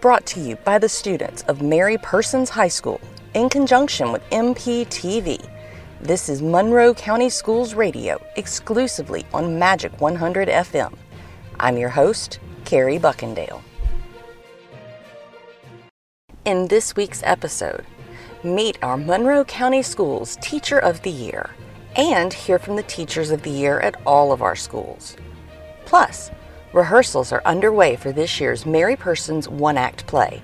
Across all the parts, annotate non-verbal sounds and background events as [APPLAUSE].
Brought to you by the students of Mary Persons High School in conjunction with MPTV. This is Monroe County Schools Radio exclusively on Magic 100 FM. I'm your host, Carrie Buckendale. In this week's episode, meet our Monroe County Schools Teacher of the Year and hear from the Teachers of the Year at all of our schools. Plus, rehearsals are underway for this year's Mary Persons one act play.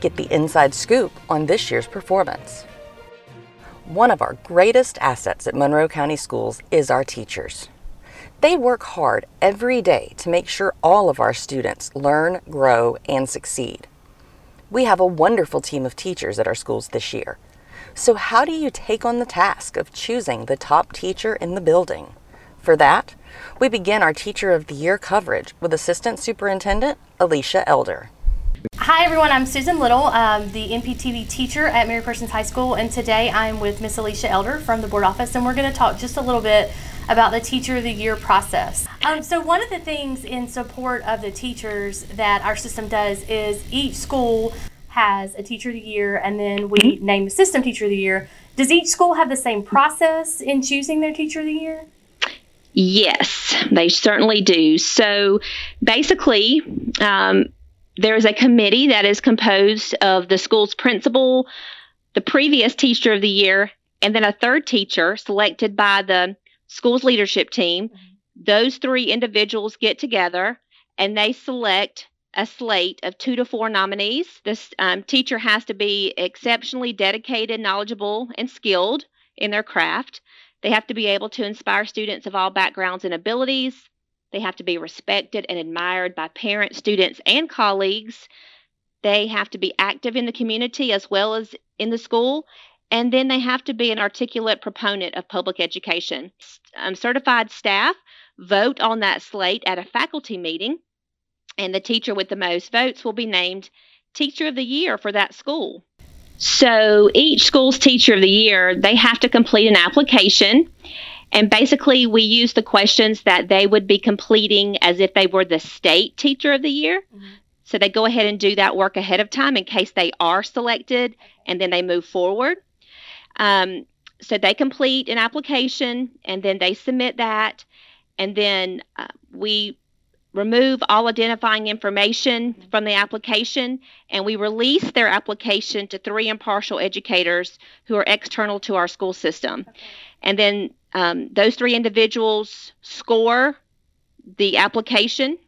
Get the inside scoop on this year's performance. One of our greatest assets at Monroe County Schools is our teachers. They work hard every day to make sure all of our students learn, grow, and succeed. We have a wonderful team of teachers at our schools this year. So, how do you take on the task of choosing the top teacher in the building? For that, we begin our Teacher of the Year coverage with Assistant Superintendent Alicia Elder. Hi everyone, I'm Susan Little, um, the MPTV teacher at Mary Persons High School, and today I'm with Miss Alicia Elder from the board office, and we're going to talk just a little bit about the Teacher of the Year process. Um, so one of the things in support of the teachers that our system does is each school has a Teacher of the Year, and then we mm-hmm. name the system Teacher of the Year. Does each school have the same process in choosing their Teacher of the Year? Yes, they certainly do. So basically, um, there is a committee that is composed of the school's principal, the previous teacher of the year, and then a third teacher selected by the school's leadership team. Those three individuals get together and they select a slate of two to four nominees. This um, teacher has to be exceptionally dedicated, knowledgeable, and skilled in their craft. They have to be able to inspire students of all backgrounds and abilities. They have to be respected and admired by parents, students, and colleagues. They have to be active in the community as well as in the school. And then they have to be an articulate proponent of public education. Um, certified staff vote on that slate at a faculty meeting, and the teacher with the most votes will be named Teacher of the Year for that school. So each school's teacher of the year, they have to complete an application. And basically, we use the questions that they would be completing as if they were the state teacher of the year. Mm-hmm. So they go ahead and do that work ahead of time in case they are selected, and then they move forward. Um, so they complete an application, and then they submit that, and then uh, we remove all identifying information from the application, and we release their application to three impartial educators who are external to our school system. Okay. And then um, those three individuals score the application.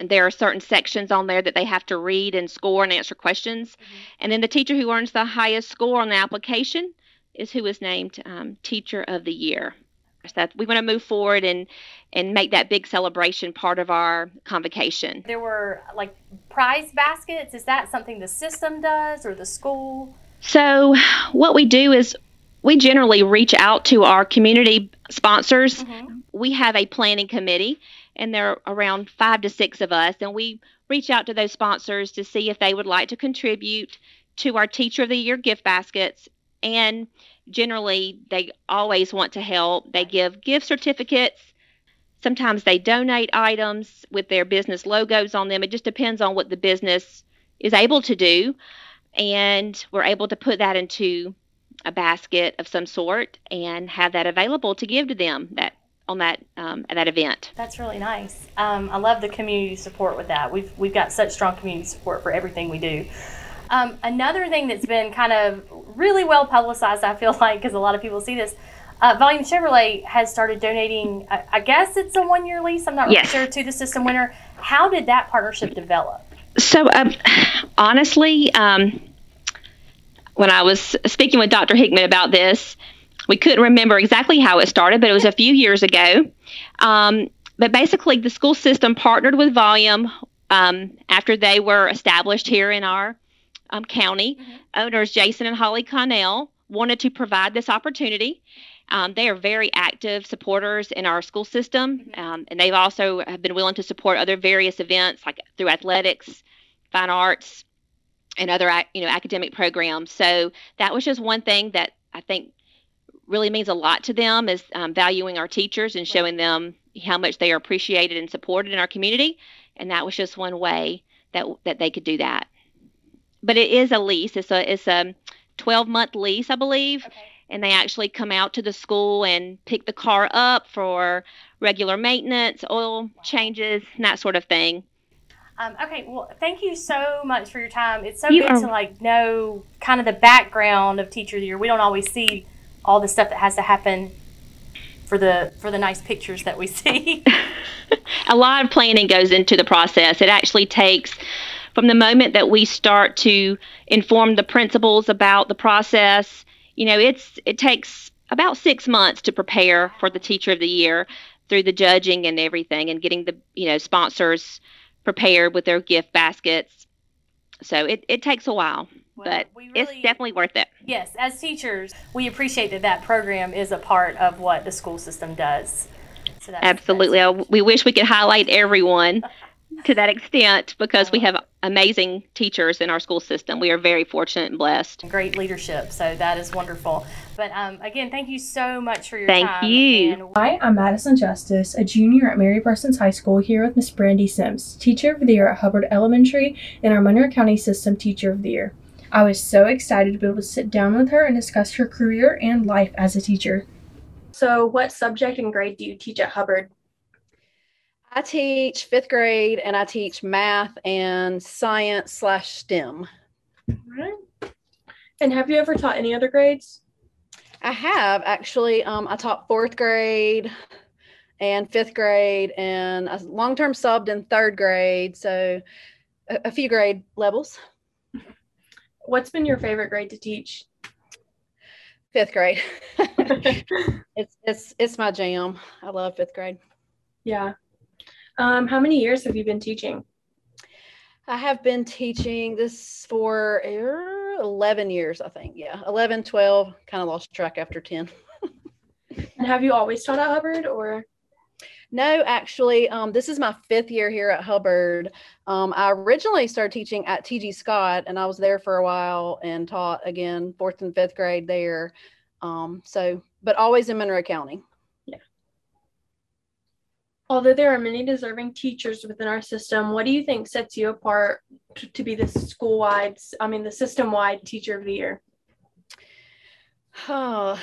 And there are certain sections on there that they have to read and score and answer questions. Mm-hmm. And then the teacher who earns the highest score on the application is who is named um, Teacher of the Year that we want to move forward and and make that big celebration part of our convocation. There were like prize baskets. Is that something the system does or the school? So what we do is we generally reach out to our community sponsors. Mm-hmm. We have a planning committee and there are around 5 to 6 of us and we reach out to those sponsors to see if they would like to contribute to our teacher of the year gift baskets and generally they always want to help. They give gift certificates. Sometimes they donate items with their business logos on them. It just depends on what the business is able to do. And we're able to put that into a basket of some sort and have that available to give to them that on that um, at that event. That's really nice. Um, I love the community support with that. We've we've got such strong community support for everything we do. Um, another thing that's been kind of really well publicized, I feel [LAUGHS] like, because a lot of people see this. Uh, Volume Chevrolet has started donating. I, I guess it's a one-year lease. I'm not yes. really sure to the system winner. How did that partnership develop? So, um, honestly, um, when I was speaking with Dr. Hickman about this, we couldn't remember exactly how it started, but it was a few years ago. Um, but basically, the school system partnered with Volume um, after they were established here in our um, County. Mm-hmm. Owners Jason and Holly Connell wanted to provide this opportunity. Um, they are very active supporters in our school system, mm-hmm. um, and they've also have been willing to support other various events like through athletics, fine arts, and other you know academic programs. So that was just one thing that I think really means a lot to them is um, valuing our teachers and showing them how much they are appreciated and supported in our community. And that was just one way that that they could do that. But it is a lease. It's a it's a 12 month lease, I believe. Okay. And they actually come out to the school and pick the car up for regular maintenance, oil changes, and that sort of thing. Um, okay, well, thank you so much for your time. It's so you good are... to like know kind of the background of Teacher of the Year. We don't always see all the stuff that has to happen for the for the nice pictures that we see. [LAUGHS] a lot of planning goes into the process. It actually takes from the moment that we start to inform the principals about the process, you know, it's it takes about 6 months to prepare for the teacher of the year through the judging and everything and getting the, you know, sponsors prepared with their gift baskets. So it, it takes a while, well, but really, it's definitely worth it. Yes, as teachers, we appreciate that that program is a part of what the school system does. So that's, Absolutely. That's we wish we could highlight everyone [LAUGHS] to that extent because we have amazing teachers in our school system. We are very fortunate and blessed. Great leadership, so that is wonderful. But um, again, thank you so much for your thank time. Thank you. And- Hi, I'm Madison Justice, a junior at Mary Persons High School here with Miss Brandy Sims, Teacher of the Year at Hubbard Elementary and our Monroe County System Teacher of the Year. I was so excited to be able to sit down with her and discuss her career and life as a teacher. So, what subject and grade do you teach at Hubbard? I teach fifth grade and I teach math and science slash STEM. Right. And have you ever taught any other grades? I have actually. Um, I taught fourth grade and fifth grade and a long term subbed in third grade. So a, a few grade levels. What's been your favorite grade to teach? Fifth grade. [LAUGHS] [LAUGHS] it's it's it's my jam. I love fifth grade. Yeah. Um, how many years have you been teaching? I have been teaching this for 11 years, I think. Yeah, 11, 12, kind of lost track after 10. [LAUGHS] and have you always taught at Hubbard or? No, actually, um, this is my fifth year here at Hubbard. Um, I originally started teaching at TG Scott, and I was there for a while and taught again fourth and fifth grade there. Um, so, but always in Monroe County. Although there are many deserving teachers within our system, what do you think sets you apart to, be the school wide, I mean, the system wide teacher of the year? Oh,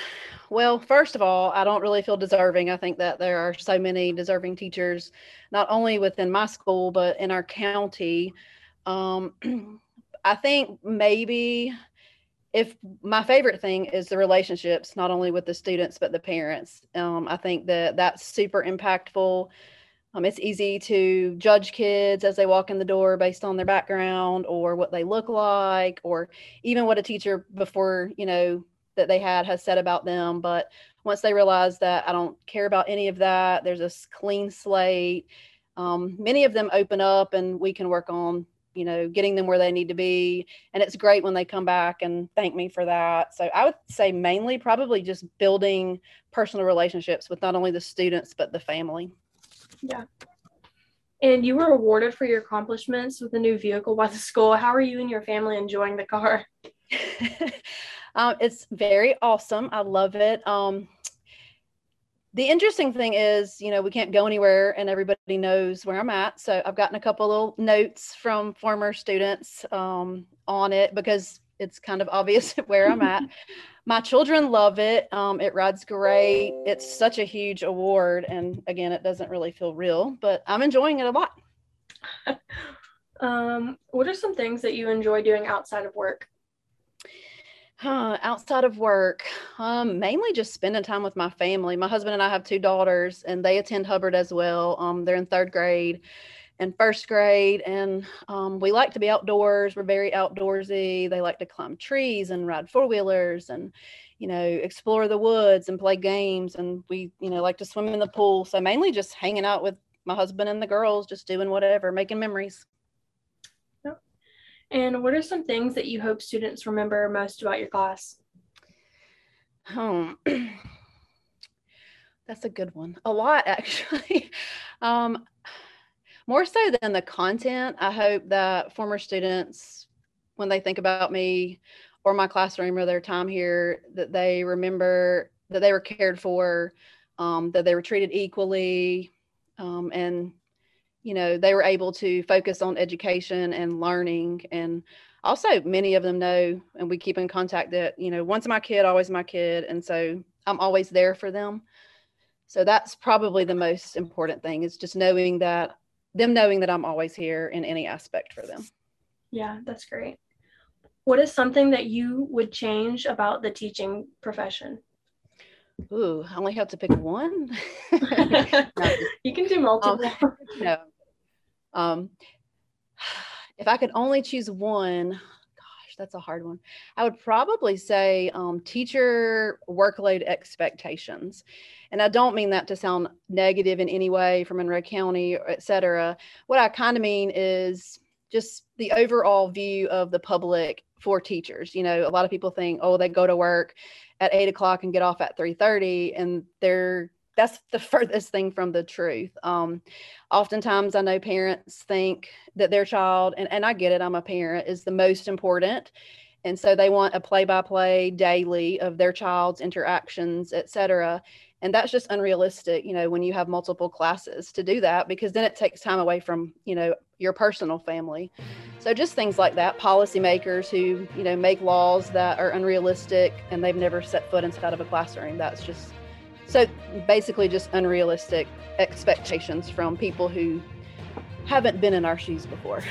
well, first of all, I don't really feel deserving. I think that there are so many deserving teachers, not only within my school, but in our county. Um, [CLEARS THROAT] I think maybe if my favorite thing is the relationships not only with the students but the parents. Um, i think that that's super impactful. Um, it's easy to judge kids as they walk in the door based on their background or what they look like or even what a teacher before you know that they had has said about them. But once they realize that i don't care about any of that there's a clean slate um, many of them open up and we can work on you know, getting them where they need to be. And it's great when they come back and thank me for that. So I would say mainly probably just building personal relationships with not only the students, but the family. Yeah. And you were awarded for your accomplishments with a new vehicle by the school. How are you and your family enjoying the car? [LAUGHS] um, it's very awesome. I love it. Um, the interesting thing is, you know, we can't go anywhere and everybody knows where I'm at. So I've gotten a couple little notes from former students um, on it because it's kind of obvious [LAUGHS] where I'm at. [LAUGHS] My children love it. Um, it rides great. It's such a huge award. And again, it doesn't really feel real, but I'm enjoying it a lot. [LAUGHS] um, what are some things that you enjoy doing outside of work? Outside of work, um, mainly just spending time with my family. My husband and I have two daughters, and they attend Hubbard as well. Um, they're in third grade and first grade, and um, we like to be outdoors. We're very outdoorsy. They like to climb trees and ride four wheelers, and you know, explore the woods and play games. And we, you know, like to swim in the pool. So mainly just hanging out with my husband and the girls, just doing whatever, making memories. And what are some things that you hope students remember most about your class? Um, [CLEARS THROAT] that's a good one. A lot, [LAUGHS] actually. um, more so than the content, I hope that former students, when they think about me or my classroom or their time here, that they remember that they were cared for, um, that they were treated equally, um, and you know, they were able to focus on education and learning. And also, many of them know, and we keep in contact that, you know, once my kid, always my kid. And so I'm always there for them. So that's probably the most important thing is just knowing that, them knowing that I'm always here in any aspect for them. Yeah, that's great. What is something that you would change about the teaching profession? Ooh, I only have to pick one. [LAUGHS] [LAUGHS] no, you can do multiple. Um, [LAUGHS] no. Um, if I could only choose one, gosh, that's a hard one. I would probably say um, teacher workload expectations. And I don't mean that to sound negative in any way for Monroe County, et cetera. What I kind of mean is just the overall view of the public for teachers. You know, a lot of people think, oh, they go to work at eight o'clock and get off at 3.30 and they're that's the [LAUGHS] furthest thing from the truth. Um, oftentimes, I know parents think that their child, and, and I get it, I'm a parent, is the most important. And so they want a play by play daily of their child's interactions, et cetera. And that's just unrealistic, you know, when you have multiple classes to do that, because then it takes time away from, you know, your personal family. So just things like that, policymakers who, you know, make laws that are unrealistic and they've never set foot inside of a classroom. That's just so basically just unrealistic expectations from people who haven't been in our shoes before.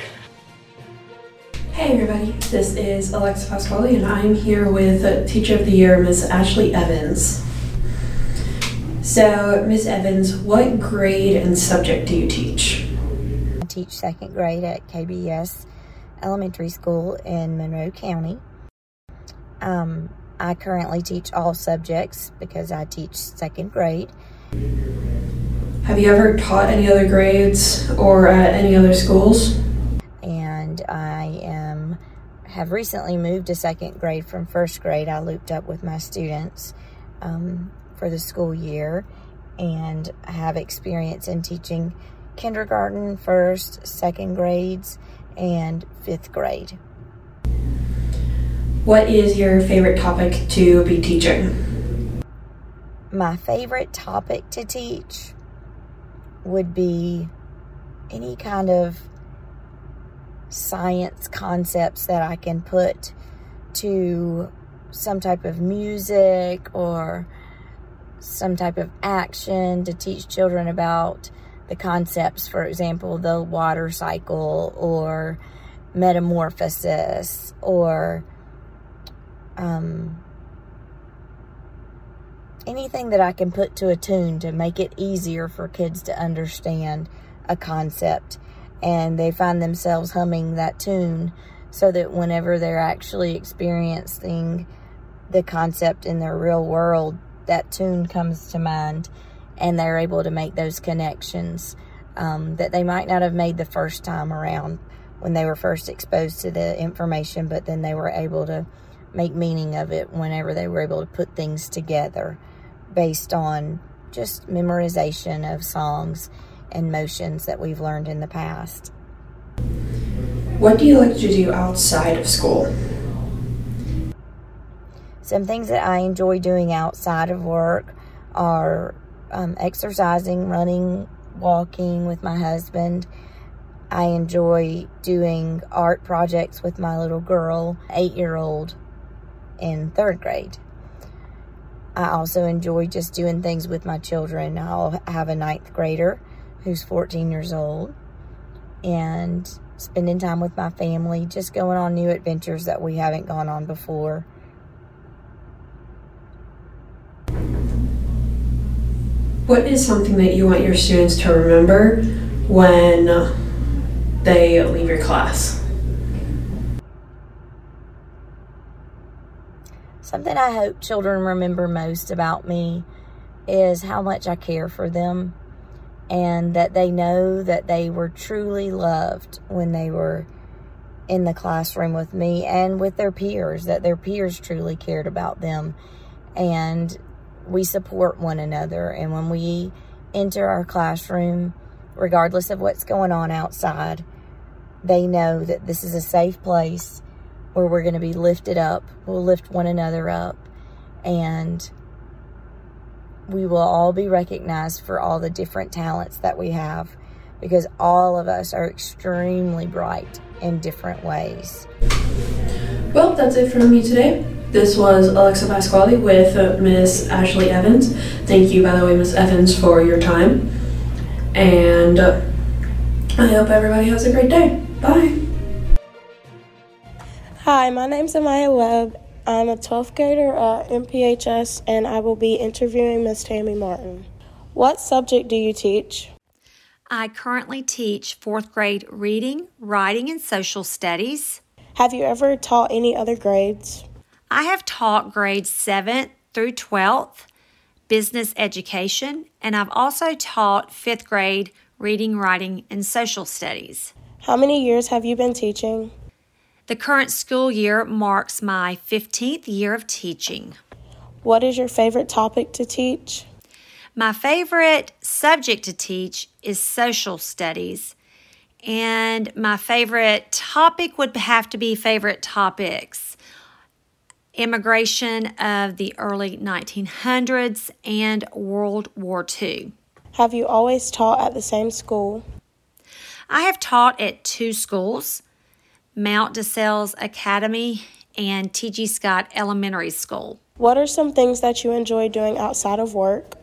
Hey everybody, this is Alexa Pasquale and I'm here with Teacher of the Year, Ms. Ashley Evans. So, Ms. Evans, what grade and subject do you teach? I teach second grade at KBS Elementary School in Monroe County. Um, I currently teach all subjects because I teach second grade. Have you ever taught any other grades or at any other schools? And I am have recently moved to second grade from first grade. I looped up with my students um, for the school year and have experience in teaching kindergarten, first, second grades, and fifth grade. What is your favorite topic to be teaching? My favorite topic to teach would be any kind of science concepts that I can put to some type of music or some type of action to teach children about the concepts, for example, the water cycle or metamorphosis or um, anything that I can put to a tune to make it easier for kids to understand a concept. And they find themselves humming that tune so that whenever they're actually experiencing the concept in their real world, that tune comes to mind and they're able to make those connections um, that they might not have made the first time around when they were first exposed to the information, but then they were able to make meaning of it whenever they were able to put things together based on just memorization of songs and motions that we've learned in the past. What do you like to do outside of school? Some things that I enjoy doing outside of work are um, exercising, running, walking with my husband. I enjoy doing art projects with my little girl, eight year old, in third grade. I also enjoy just doing things with my children. I'll have a ninth grader who's 14 years old and spending time with my family, just going on new adventures that we haven't gone on before. What is something that you want your students to remember when they leave your class? Something I hope children remember most about me is how much I care for them and that they know that they were truly loved when they were in the classroom with me and with their peers, that their peers truly cared about them and we support one another. And when we enter our classroom, regardless of what's going on outside, they know that this is a safe place where we're going to be lifted up. We'll lift one another up. And we will all be recognized for all the different talents that we have because all of us are extremely bright in different ways. Well, that's it from me today. This was Alexa Pasquale with uh, Miss Ashley Evans. Thank you, by the way, Miss Evans, for your time. And uh, I hope everybody has a great day. Bye. Hi, my name's Amaya Webb. I'm a 12th grader at MPHS and I will be interviewing Miss Tammy Martin. What subject do you teach? I currently teach fourth grade reading, writing, and social studies. Have you ever taught any other grades? I have taught grades 7th through 12th, business education, and I've also taught fifth grade reading, writing, and social studies. How many years have you been teaching? The current school year marks my 15th year of teaching. What is your favorite topic to teach? My favorite subject to teach is social studies. And my favorite topic would have to be favorite topics immigration of the early 1900s and World War II. Have you always taught at the same school? I have taught at two schools Mount DeSales Academy and T.G. Scott Elementary School. What are some things that you enjoy doing outside of work?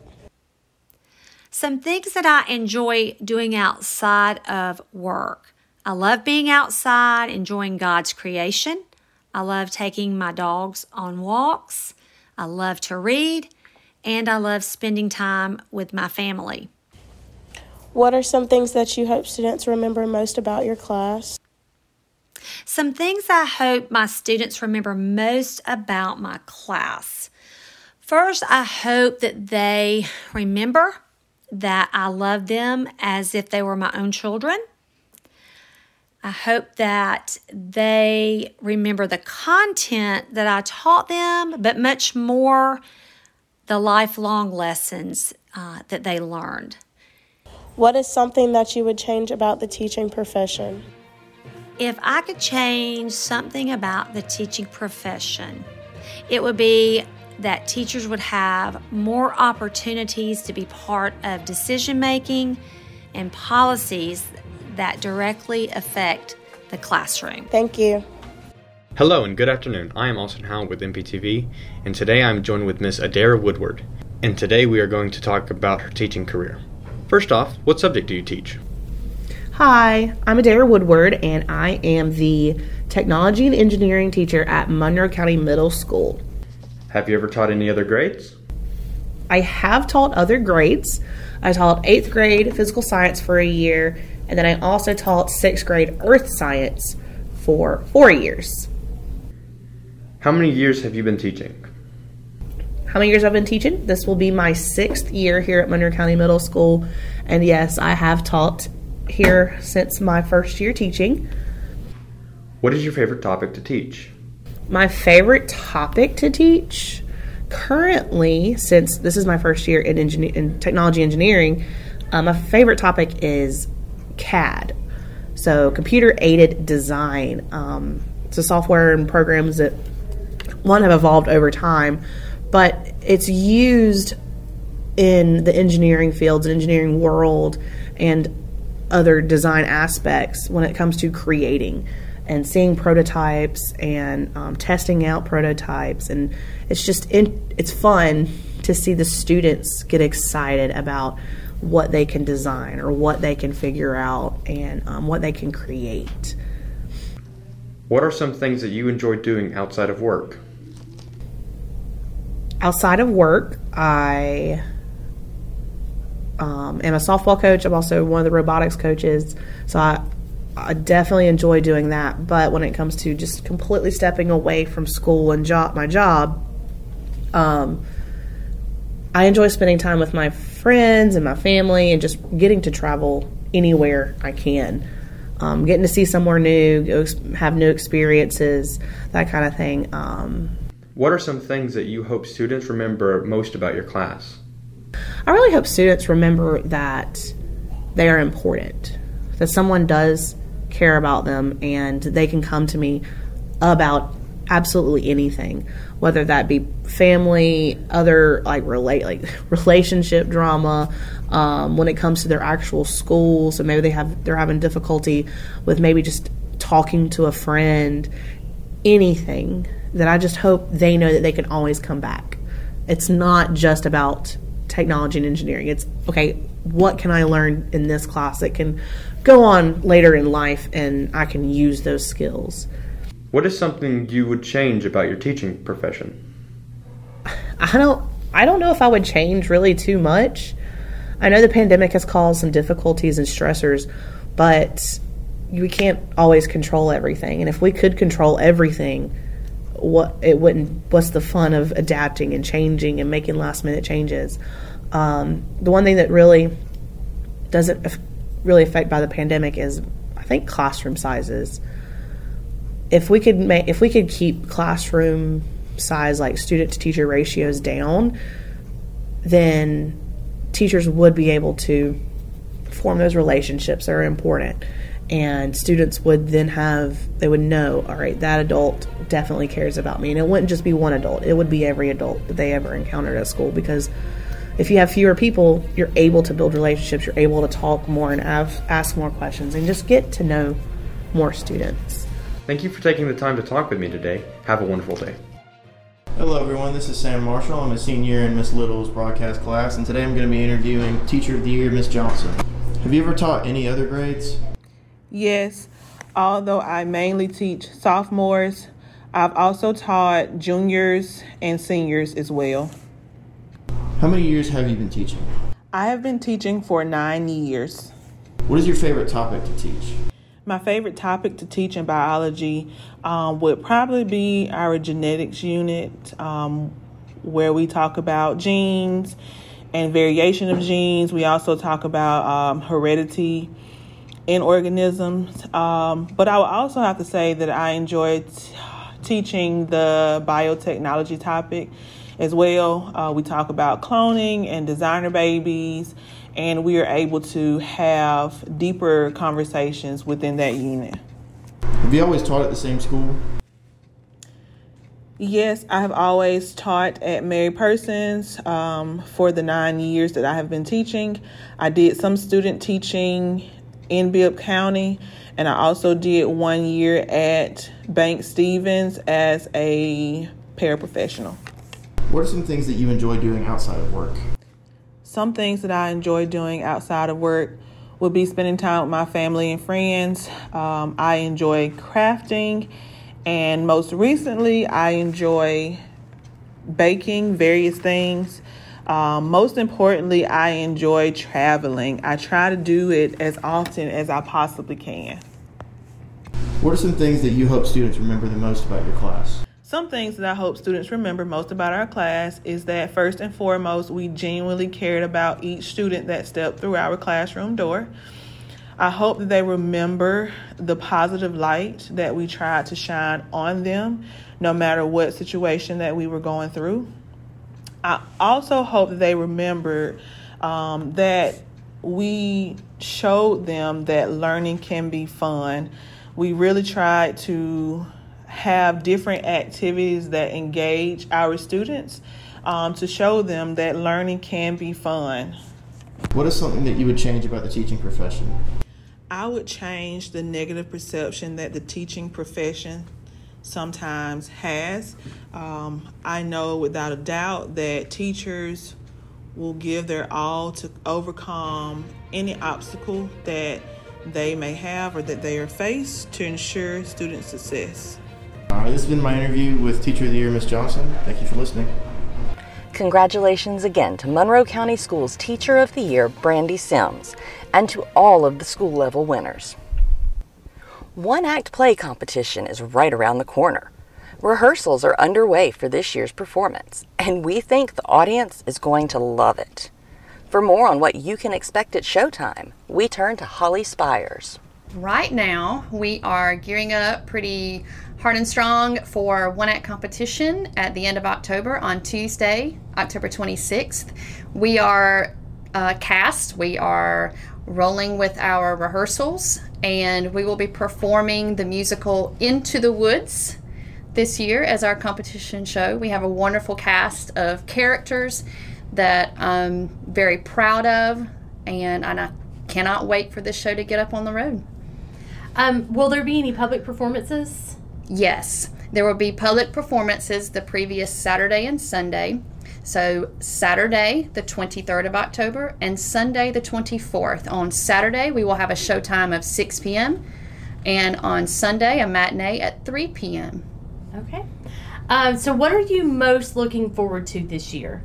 Some things that I enjoy doing outside of work. I love being outside, enjoying God's creation. I love taking my dogs on walks. I love to read, and I love spending time with my family. What are some things that you hope students remember most about your class? Some things I hope my students remember most about my class. First, I hope that they remember that I love them as if they were my own children. I hope that they remember the content that I taught them, but much more the lifelong lessons uh, that they learned. What is something that you would change about the teaching profession? If I could change something about the teaching profession, it would be that teachers would have more opportunities to be part of decision making and policies that directly affect the classroom. Thank you. Hello and good afternoon. I am Austin Howell with MPTV, and today I'm joined with Miss Adair Woodward. And today we are going to talk about her teaching career. First off, what subject do you teach? Hi, I'm Adair Woodward, and I am the technology and engineering teacher at Monroe County Middle School. Have you ever taught any other grades? I have taught other grades. I taught eighth grade physical science for a year, and then I also taught sixth grade earth science for four years. How many years have you been teaching? How many years I've been teaching? This will be my sixth year here at Monroe County Middle School, and yes, I have taught here since my first year teaching. What is your favorite topic to teach? My favorite topic to teach currently, since this is my first year in, engineer, in technology engineering, uh, my favorite topic is CAD. So, computer aided design. Um, it's a software and programs that one have evolved over time, but it's used in the engineering fields, and engineering world, and other design aspects when it comes to creating and seeing prototypes and um, testing out prototypes. And it's just in, it's fun to see the students get excited about what they can design or what they can figure out and um, what they can create. What are some things that you enjoy doing outside of work? Outside of work i um, am a softball coach. I'm also one of the robotics coaches. So I, I definitely enjoy doing that. But when it comes to just completely stepping away from school and job, my job, um, I enjoy spending time with my friends and my family and just getting to travel anywhere I can. Um, getting to see somewhere new, have new experiences, that kind of thing. Um, what are some things that you hope students remember most about your class? I really hope students remember that they are important, that someone does care about them, and they can come to me about absolutely anything, whether that be family, other like relate like [LAUGHS] relationship drama. Um, when it comes to their actual schools, so maybe they have they're having difficulty with maybe just talking to a friend, anything that I just hope they know that they can always come back. It's not just about technology and engineering. It's okay, what can I learn in this class that can go on later in life and I can use those skills. What is something you would change about your teaching profession? I don't I don't know if I would change really too much. I know the pandemic has caused some difficulties and stressors, but we can't always control everything. And if we could control everything, what it wouldn't what's the fun of adapting and changing and making last minute changes um, the one thing that really doesn't really affect by the pandemic is i think classroom sizes. If we could make if we could keep classroom size like student to teacher ratios down then teachers would be able to form those relationships that are important. And students would then have they would know all right that adult definitely cares about me. And it wouldn't just be one adult. It would be every adult that they ever encountered at school because if you have fewer people you're able to build relationships you're able to talk more and have, ask more questions and just get to know more students thank you for taking the time to talk with me today have a wonderful day Hello everyone, this is Sam Marshall. I'm a senior in Miss Little's broadcast class, and today I'm going to be interviewing Teacher of the Year, Miss Johnson. Have you ever taught any other grades? Yes, although I mainly teach sophomores, I've also taught juniors and seniors as well. How many years have you been teaching? I have been teaching for nine years. What is your favorite topic to teach? My favorite topic to teach in biology um, would probably be our genetics unit, um, where we talk about genes and variation of genes. We also talk about um, heredity in organisms. Um, but I would also have to say that I enjoyed teaching the biotechnology topic as well. Uh, we talk about cloning and designer babies, and we are able to have deeper conversations within that unit. Have you always taught at the same school? Yes, I have always taught at Mary Persons um, for the nine years that I have been teaching. I did some student teaching in Bibb County, and I also did one year at Banks Stephens as a paraprofessional. What are some things that you enjoy doing outside of work? Some things that I enjoy doing outside of work would be spending time with my family and friends. Um, I enjoy crafting, and most recently, I enjoy baking various things. Um, most importantly, I enjoy traveling. I try to do it as often as I possibly can. What are some things that you hope students remember the most about your class? Some things that I hope students remember most about our class is that first and foremost, we genuinely cared about each student that stepped through our classroom door. I hope that they remember the positive light that we tried to shine on them, no matter what situation that we were going through. I also hope that they remember um, that we showed them that learning can be fun. We really tried to have different activities that engage our students um, to show them that learning can be fun. What is something that you would change about the teaching profession? I would change the negative perception that the teaching profession sometimes has. Um, I know without a doubt that teachers will give their all to overcome any obstacle that they may have or that they are faced to ensure student success. Right, this has been my interview with Teacher of the Year, Ms. Johnson. Thank you for listening. Congratulations again to Monroe County Schools Teacher of the Year, Brandy Sims, and to all of the school level winners. One Act Play competition is right around the corner. Rehearsals are underway for this year's performance, and we think the audience is going to love it. For more on what you can expect at Showtime, we turn to Holly Spires. Right now, we are gearing up pretty hard and strong for One Act competition at the end of October on Tuesday, October 26th. We are uh, cast, we are rolling with our rehearsals, and we will be performing the musical Into the Woods. this year as our competition show. We have a wonderful cast of characters that I'm very proud of, and I cannot wait for this show to get up on the road. Um, will there be any public performances? Yes, there will be public performances the previous Saturday and Sunday. So, Saturday, the 23rd of October, and Sunday, the 24th. On Saturday, we will have a showtime of 6 p.m., and on Sunday, a matinee at 3 p.m. Okay. Um, so, what are you most looking forward to this year?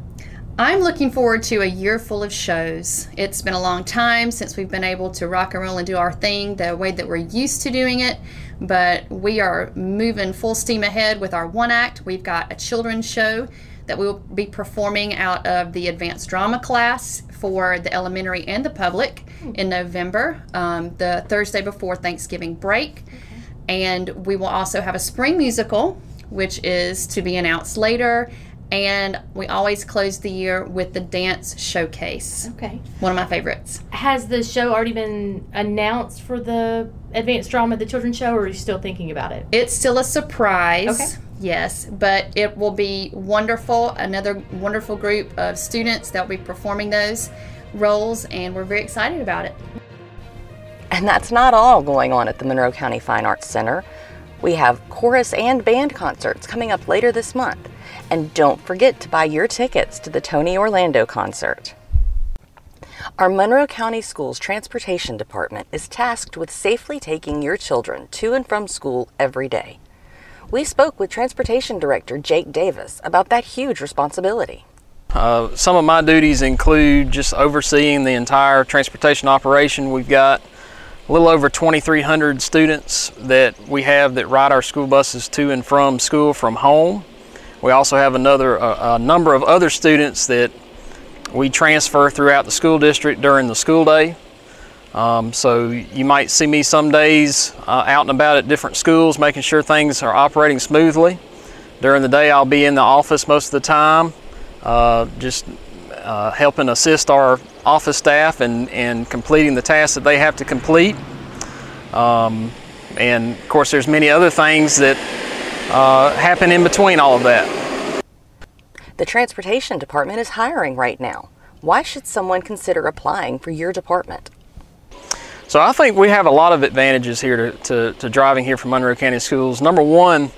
I'm looking forward to a year full of shows. It's been a long time since we've been able to rock and roll and do our thing the way that we're used to doing it, but we are moving full steam ahead with our one act. We've got a children's show that we will be performing out of the advanced drama class for the elementary and the public in November, um, the Thursday before Thanksgiving break. Okay. And we will also have a spring musical, which is to be announced later and we always close the year with the dance showcase. Okay. One of my favorites. Has the show already been announced for the advanced drama, the children's show, or are you still thinking about it? It's still a surprise. Okay. Yes, but it will be wonderful. Another wonderful group of students that will be performing those roles, and we're very excited about it. And that's not all going on at the Monroe County Fine Arts Center. We have chorus and band concerts coming up later this month. And don't forget to buy your tickets to the Tony Orlando concert. Our Monroe County Schools Transportation Department is tasked with safely taking your children to and from school every day. We spoke with Transportation Director Jake Davis about that huge responsibility. Uh, some of my duties include just overseeing the entire transportation operation. We've got a little over 2,300 students that we have that ride our school buses to and from school from home. We also have another a, a number of other students that we transfer throughout the school district during the school day. Um, so you might see me some days uh, out and about at different schools making sure things are operating smoothly. During the day I'll be in the office most of the time uh, just uh, helping assist our office staff and, and completing the tasks that they have to complete. Um, and of course there's many other things that uh, happen in between all of that. The Transportation Department is hiring right now. Why should someone consider applying for your department? So I think we have a lot of advantages here to, to, to driving here from Monroe County Schools. Number one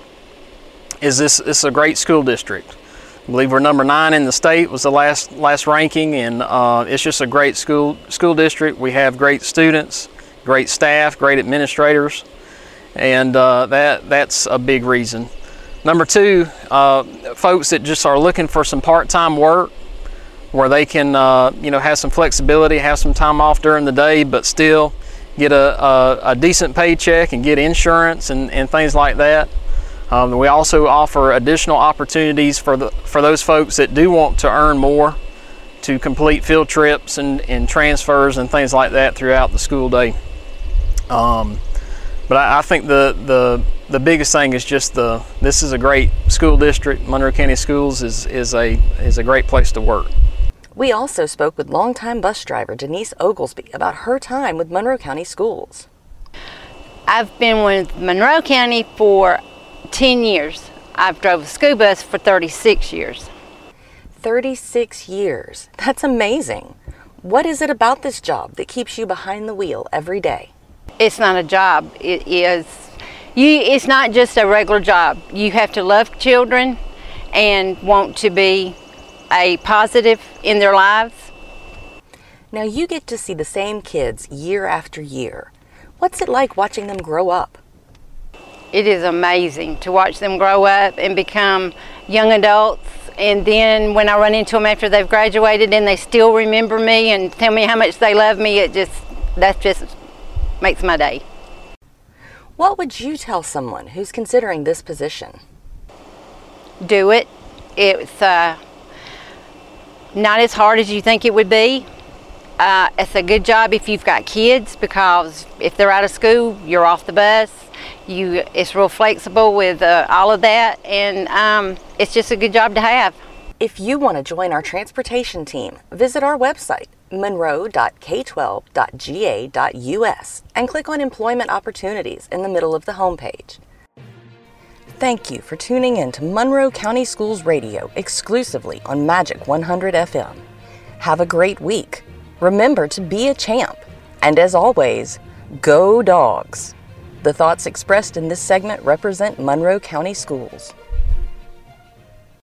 is this, this is a great school district. I believe we're number nine in the state was the last last ranking, and uh, it's just a great school school district. We have great students, great staff, great administrators and uh, that that's a big reason. Number two, uh, folks that just are looking for some part-time work where they can uh, you know have some flexibility, have some time off during the day, but still get a, a, a decent paycheck and get insurance and, and things like that. Um, we also offer additional opportunities for the for those folks that do want to earn more to complete field trips and, and transfers and things like that throughout the school day. Um, but I, I, think the, the the biggest thing is just the this is a great school district. Monroe County Schools is is a is a great place to work. We also spoke with longtime bus driver Denise Oglesby about her time with Monroe County Schools. I've been with Monroe County for 10 years. I've drove a school bus for 36 years. 36 years. That's amazing. What is it about this job that keeps you behind the wheel every day? it's not a job. It is you it's not just a regular job. You have to love children and want to be a positive in their lives. Now you get to see the same kids year after year. What's it like watching them grow up? It is amazing to watch them grow up and become young adults and then when I run into them after they've graduated and they still remember me and tell me how much they love me, it just that just makes my day. What would you tell someone who's considering this position? Do it. It's uh, not as hard as you think it would be. Uh, it's a good job if you've got kids because if they're out of school, you're off the bus. You, it's real flexible with uh, all of that, and um, it's just a good job to have. If you want to join our transportation team, visit our website monroe.k12.ga.us and click on Employment Opportunities in the middle of the homepage. Thank you for tuning in to Monroe County Schools Radio exclusively on Magic 100 FM. Have a great week. Remember to be a champ. And as always, go dogs. The thoughts expressed in this segment represent Monroe County Schools.